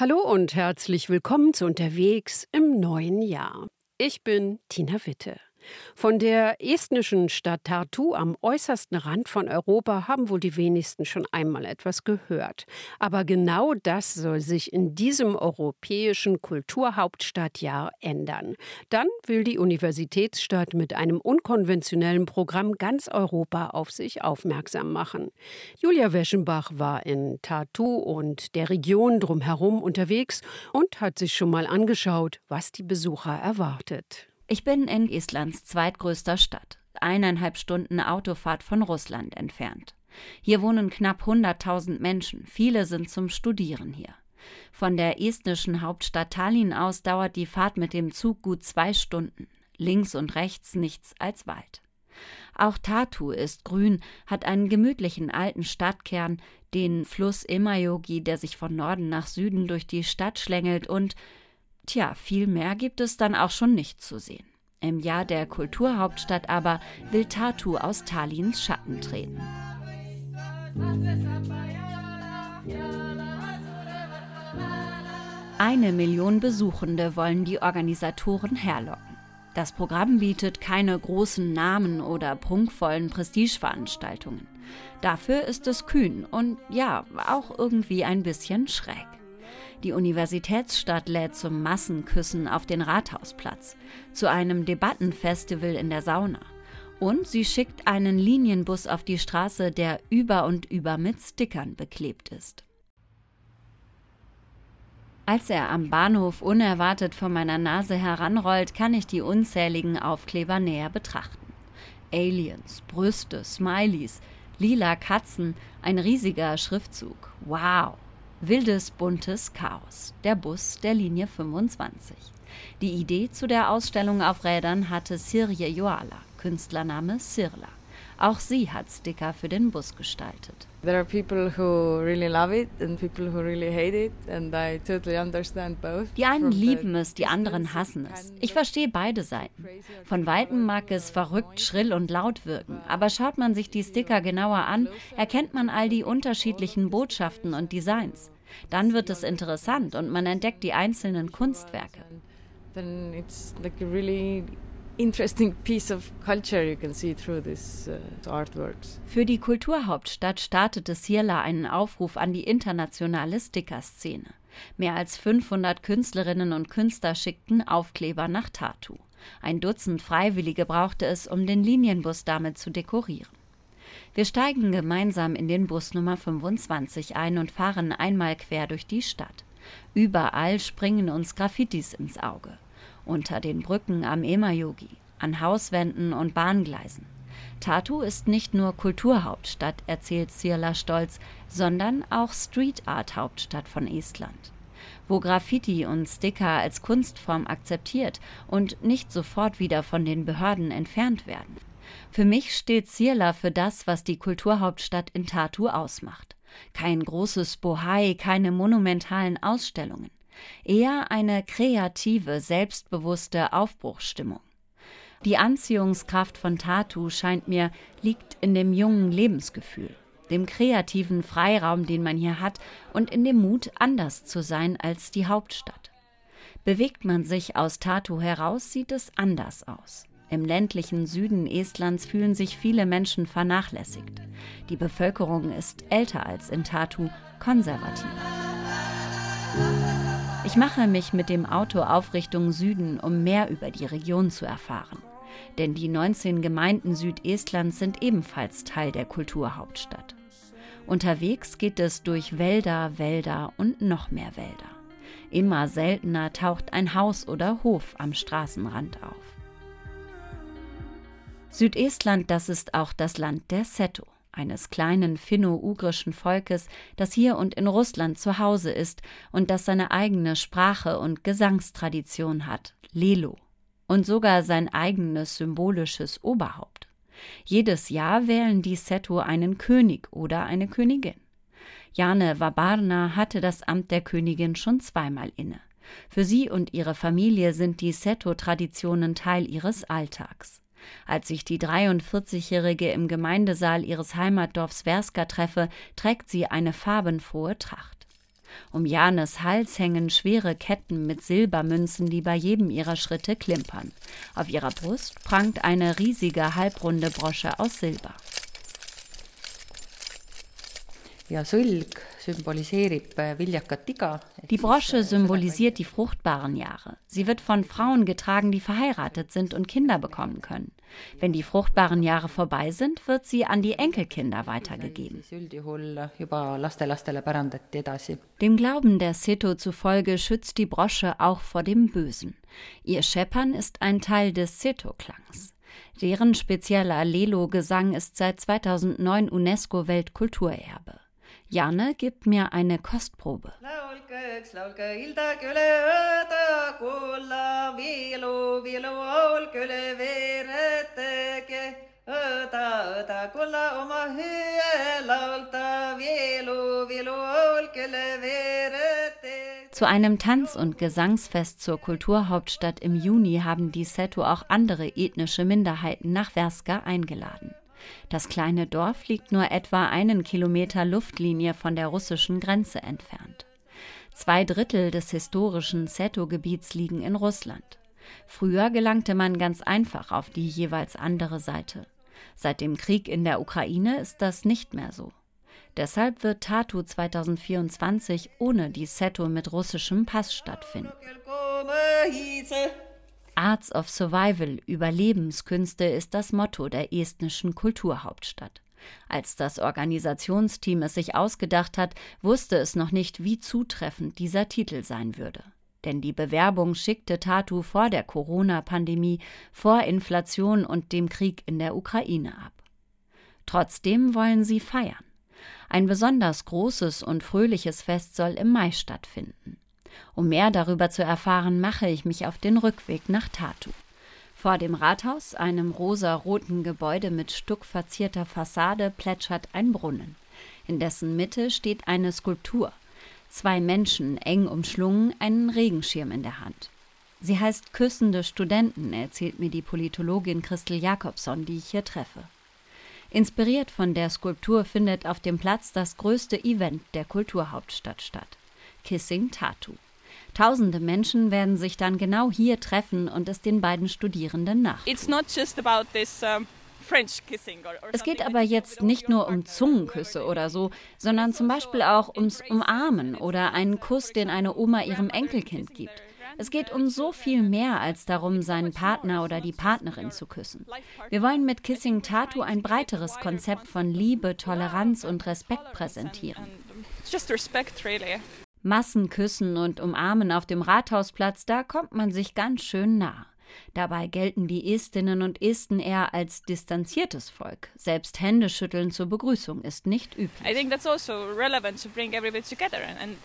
Hallo und herzlich willkommen zu Unterwegs im neuen Jahr. Ich bin Tina Witte. Von der estnischen Stadt Tartu am äußersten Rand von Europa haben wohl die wenigsten schon einmal etwas gehört. Aber genau das soll sich in diesem europäischen Kulturhauptstadtjahr ändern. Dann will die Universitätsstadt mit einem unkonventionellen Programm ganz Europa auf sich aufmerksam machen. Julia Weschenbach war in Tartu und der Region drumherum unterwegs und hat sich schon mal angeschaut, was die Besucher erwartet. Ich bin in Islands zweitgrößter Stadt, eineinhalb Stunden Autofahrt von Russland entfernt. Hier wohnen knapp 100.000 Menschen, viele sind zum Studieren hier. Von der estnischen Hauptstadt Tallinn aus dauert die Fahrt mit dem Zug gut zwei Stunden. Links und rechts nichts als Wald. Auch Tartu ist grün, hat einen gemütlichen alten Stadtkern, den Fluss Imajogi, der sich von Norden nach Süden durch die Stadt schlängelt und Tja, viel mehr gibt es dann auch schon nicht zu sehen. Im Jahr der Kulturhauptstadt aber will Tartu aus Tallinns Schatten treten. Eine Million Besuchende wollen die Organisatoren herlocken. Das Programm bietet keine großen Namen oder prunkvollen Prestigeveranstaltungen. Dafür ist es kühn und ja, auch irgendwie ein bisschen schräg. Die Universitätsstadt lädt zum Massenküssen auf den Rathausplatz, zu einem Debattenfestival in der Sauna. Und sie schickt einen Linienbus auf die Straße, der über und über mit Stickern beklebt ist. Als er am Bahnhof unerwartet vor meiner Nase heranrollt, kann ich die unzähligen Aufkleber näher betrachten. Aliens, Brüste, Smileys, lila Katzen, ein riesiger Schriftzug. Wow! Wildes, buntes Chaos. Der Bus der Linie 25. Die Idee zu der Ausstellung auf Rädern hatte Sirje Joala, Künstlername Sirla. Auch sie hat Sticker für den Bus gestaltet. There are people who really love it and people who really hate it and I totally understand both. Die einen lieben es, die anderen hassen es. Ich verstehe beide Seiten. Von weitem mag es verrückt, schrill und laut wirken, aber schaut man sich die Sticker genauer an, erkennt man all die unterschiedlichen Botschaften und Designs. Dann wird es interessant und man entdeckt die einzelnen Kunstwerke. Then it's like really interesting piece of culture you can see through these uh, artworks. Für die Kulturhauptstadt startete Sierla einen Aufruf an die internationale Sticker-Szene. Mehr als 500 Künstlerinnen und Künstler schickten Aufkleber nach Tartu. Ein Dutzend Freiwillige brauchte es, um den Linienbus damit zu dekorieren. Wir steigen gemeinsam in den Bus Nummer 25 ein und fahren einmal quer durch die Stadt. Überall springen uns Graffitis ins Auge unter den Brücken am Emajogi, an Hauswänden und Bahngleisen. Tartu ist nicht nur Kulturhauptstadt, erzählt Sirla stolz, sondern auch Street Art Hauptstadt von Estland. Wo Graffiti und Sticker als Kunstform akzeptiert und nicht sofort wieder von den Behörden entfernt werden. Für mich steht Sirla für das, was die Kulturhauptstadt in Tartu ausmacht. Kein großes Bohai, keine monumentalen Ausstellungen eher eine kreative, selbstbewusste Aufbruchsstimmung. Die Anziehungskraft von Tatu scheint mir liegt in dem jungen Lebensgefühl, dem kreativen Freiraum, den man hier hat, und in dem Mut, anders zu sein als die Hauptstadt. Bewegt man sich aus Tatu heraus, sieht es anders aus. Im ländlichen Süden Estlands fühlen sich viele Menschen vernachlässigt. Die Bevölkerung ist älter als in Tatu, konservativ. Ich mache mich mit dem Auto auf Richtung Süden, um mehr über die Region zu erfahren. Denn die 19 Gemeinden Südestlands sind ebenfalls Teil der Kulturhauptstadt. Unterwegs geht es durch Wälder, Wälder und noch mehr Wälder. Immer seltener taucht ein Haus oder Hof am Straßenrand auf. Südestland, das ist auch das Land der Seto eines kleinen finno-ugrischen Volkes, das hier und in Russland zu Hause ist und das seine eigene Sprache und Gesangstradition hat, Lelo, und sogar sein eigenes symbolisches Oberhaupt. Jedes Jahr wählen die Seto einen König oder eine Königin. Jane Wabarna hatte das Amt der Königin schon zweimal inne. Für sie und ihre Familie sind die Seto-Traditionen Teil ihres Alltags. Als ich die 43-Jährige im Gemeindesaal ihres Heimatdorfs Werska treffe, trägt sie eine farbenfrohe Tracht. Um Janes Hals hängen schwere Ketten mit Silbermünzen, die bei jedem ihrer Schritte klimpern. Auf ihrer Brust prangt eine riesige halbrunde Brosche aus Silber. ja iga. Die Brosche symbolisiert die fruchtbaren Jahre. Sie wird von Frauen getragen, die verheiratet sind und Kinder bekommen können. Wenn die fruchtbaren Jahre vorbei sind, wird sie an die Enkelkinder weitergegeben. Dem Glauben der Seto zufolge schützt die Brosche auch vor dem Bösen. Ihr Scheppern ist ein Teil des Seto-Klangs. Deren spezieller Lelo-Gesang ist seit 2009 UNESCO-Weltkulturerbe. Janne gibt mir eine Kostprobe. Zu einem Tanz- und Gesangsfest zur Kulturhauptstadt im Juni haben die Seto auch andere ethnische Minderheiten nach Werska eingeladen. Das kleine Dorf liegt nur etwa einen Kilometer Luftlinie von der russischen Grenze entfernt. Zwei Drittel des historischen Seto-Gebiets liegen in Russland. Früher gelangte man ganz einfach auf die jeweils andere Seite. Seit dem Krieg in der Ukraine ist das nicht mehr so. Deshalb wird Tatu 2024 ohne die Seto mit russischem Pass stattfinden. Arts of Survival, Überlebenskünste ist das Motto der estnischen Kulturhauptstadt. Als das Organisationsteam es sich ausgedacht hat, wusste es noch nicht, wie zutreffend dieser Titel sein würde. Denn die Bewerbung schickte Tatu vor der Corona-Pandemie, vor Inflation und dem Krieg in der Ukraine ab. Trotzdem wollen sie feiern. Ein besonders großes und fröhliches Fest soll im Mai stattfinden. Um mehr darüber zu erfahren, mache ich mich auf den Rückweg nach Tartu. Vor dem Rathaus, einem rosa-roten Gebäude mit stuckverzierter Fassade, plätschert ein Brunnen. In dessen Mitte steht eine Skulptur. Zwei Menschen, eng umschlungen, einen Regenschirm in der Hand. Sie heißt Küssende Studenten, erzählt mir die Politologin Christel Jakobson, die ich hier treffe. Inspiriert von der Skulptur findet auf dem Platz das größte Event der Kulturhauptstadt statt. Kissing Tattoo. Tausende Menschen werden sich dann genau hier treffen und es den beiden Studierenden nach. Es geht aber jetzt nicht nur um Zungenküsse oder so, sondern zum Beispiel auch ums Umarmen oder einen Kuss, den eine Oma ihrem Enkelkind gibt. Es geht um so viel mehr als darum, seinen Partner oder die Partnerin zu küssen. Wir wollen mit Kissing Tattoo ein breiteres Konzept von Liebe, Toleranz und Respekt präsentieren. Massenküssen und Umarmen auf dem Rathausplatz, da kommt man sich ganz schön nah. Dabei gelten die Estinnen und Esten eher als distanziertes Volk. Selbst Händeschütteln zur Begrüßung ist nicht üblich.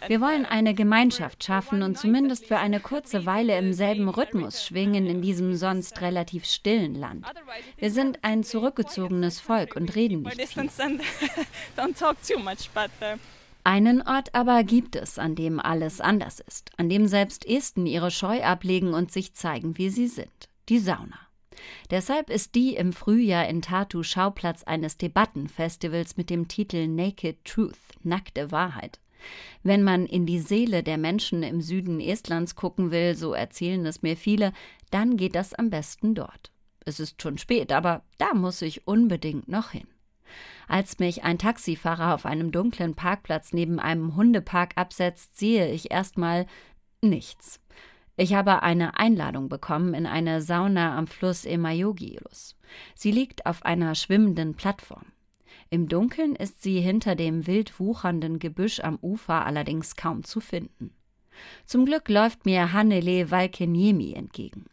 Also Wir wollen eine Gemeinschaft schaffen und zumindest für eine kurze Weile im selben Rhythmus schwingen in diesem sonst relativ stillen Land. Wir sind ein zurückgezogenes Volk und reden nicht viel. Einen Ort aber gibt es, an dem alles anders ist, an dem selbst Esten ihre Scheu ablegen und sich zeigen, wie sie sind. Die Sauna. Deshalb ist die im Frühjahr in Tartu Schauplatz eines Debattenfestivals mit dem Titel Naked Truth, nackte Wahrheit. Wenn man in die Seele der Menschen im Süden Estlands gucken will, so erzählen es mir viele, dann geht das am besten dort. Es ist schon spät, aber da muss ich unbedingt noch hin. Als mich ein Taxifahrer auf einem dunklen Parkplatz neben einem Hundepark absetzt, sehe ich erstmal nichts. Ich habe eine Einladung bekommen in eine Sauna am Fluss Emayogilus. Sie liegt auf einer schwimmenden Plattform. Im Dunkeln ist sie hinter dem wild wuchernden Gebüsch am Ufer allerdings kaum zu finden. Zum Glück läuft mir Hannele Valkeniemi entgegen.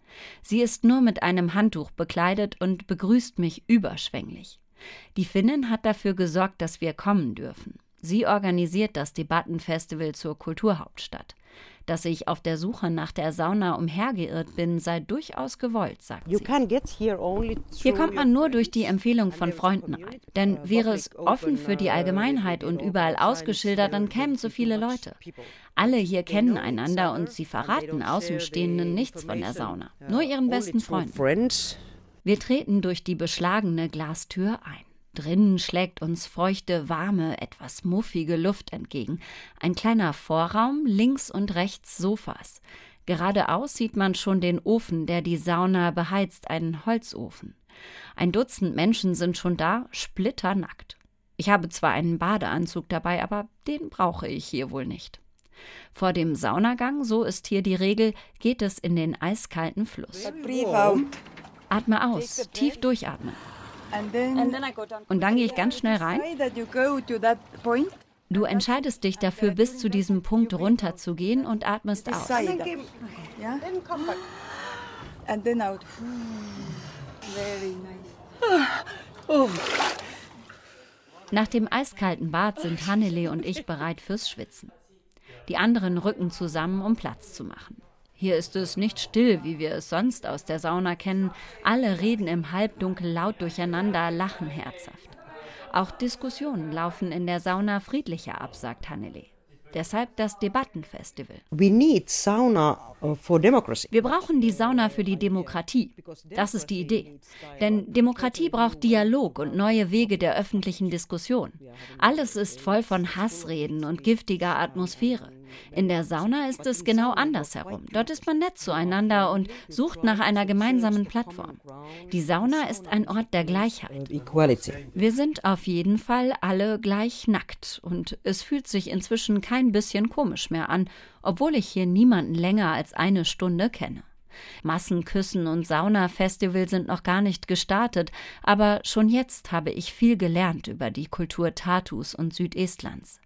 Sie ist nur mit einem Handtuch bekleidet und begrüßt mich überschwänglich. Die Finnin hat dafür gesorgt, dass wir kommen dürfen. Sie organisiert das Debattenfestival zur Kulturhauptstadt. Dass ich auf der Suche nach der Sauna umhergeirrt bin, sei durchaus gewollt, sagt sie. Hier kommt man nur durch die Empfehlung von Freunden rein. Denn wäre es offen für die Allgemeinheit und überall ausgeschildert, dann kämen so viele Leute. Alle hier kennen einander und sie verraten Außenstehenden nichts von der Sauna. Nur ihren besten Freunden. Wir treten durch die beschlagene Glastür ein. Drinnen schlägt uns feuchte, warme, etwas muffige Luft entgegen. Ein kleiner Vorraum, links und rechts Sofas. Geradeaus sieht man schon den Ofen, der die Sauna beheizt, einen Holzofen. Ein Dutzend Menschen sind schon da, splitternackt. Ich habe zwar einen Badeanzug dabei, aber den brauche ich hier wohl nicht. Vor dem Saunagang, so ist hier die Regel, geht es in den eiskalten Fluss. Atme aus, tief durchatmen. Und dann gehe ich ganz schnell rein. Du entscheidest dich dafür, bis zu diesem Punkt runterzugehen und atmest aus. Nach dem eiskalten Bad sind Hannele und ich bereit fürs Schwitzen. Die anderen rücken zusammen, um Platz zu machen. Hier ist es nicht still, wie wir es sonst aus der Sauna kennen. Alle reden im Halbdunkel laut durcheinander, lachen herzhaft. Auch Diskussionen laufen in der Sauna friedlicher ab, sagt Hannele. Deshalb das Debattenfestival. Uh. Wir brauchen die Sauna für die Demokratie. Das ist die Idee. Denn Demokratie braucht Dialog und neue Wege der öffentlichen Diskussion. Alles ist voll von Hassreden und giftiger Atmosphäre. In der Sauna ist es genau andersherum. Dort ist man nett zueinander und sucht nach einer gemeinsamen Plattform. Die Sauna ist ein Ort der Gleichheit. Wir sind auf jeden Fall alle gleich nackt und es fühlt sich inzwischen kein bisschen komisch mehr an, obwohl ich hier niemanden länger als eine Stunde kenne. Massenküssen und Saunafestival sind noch gar nicht gestartet, aber schon jetzt habe ich viel gelernt über die Kultur Tatus und Südestlands.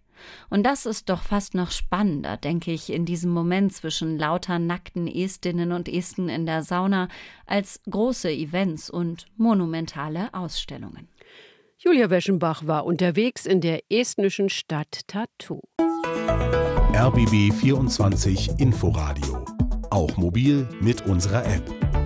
Und das ist doch fast noch spannender, denke ich, in diesem Moment zwischen lauter nackten Estinnen und Esten in der Sauna, als große Events und monumentale Ausstellungen. Julia Weschenbach war unterwegs in der estnischen Stadt Tartu. RBB 24 Inforadio. Auch mobil mit unserer App.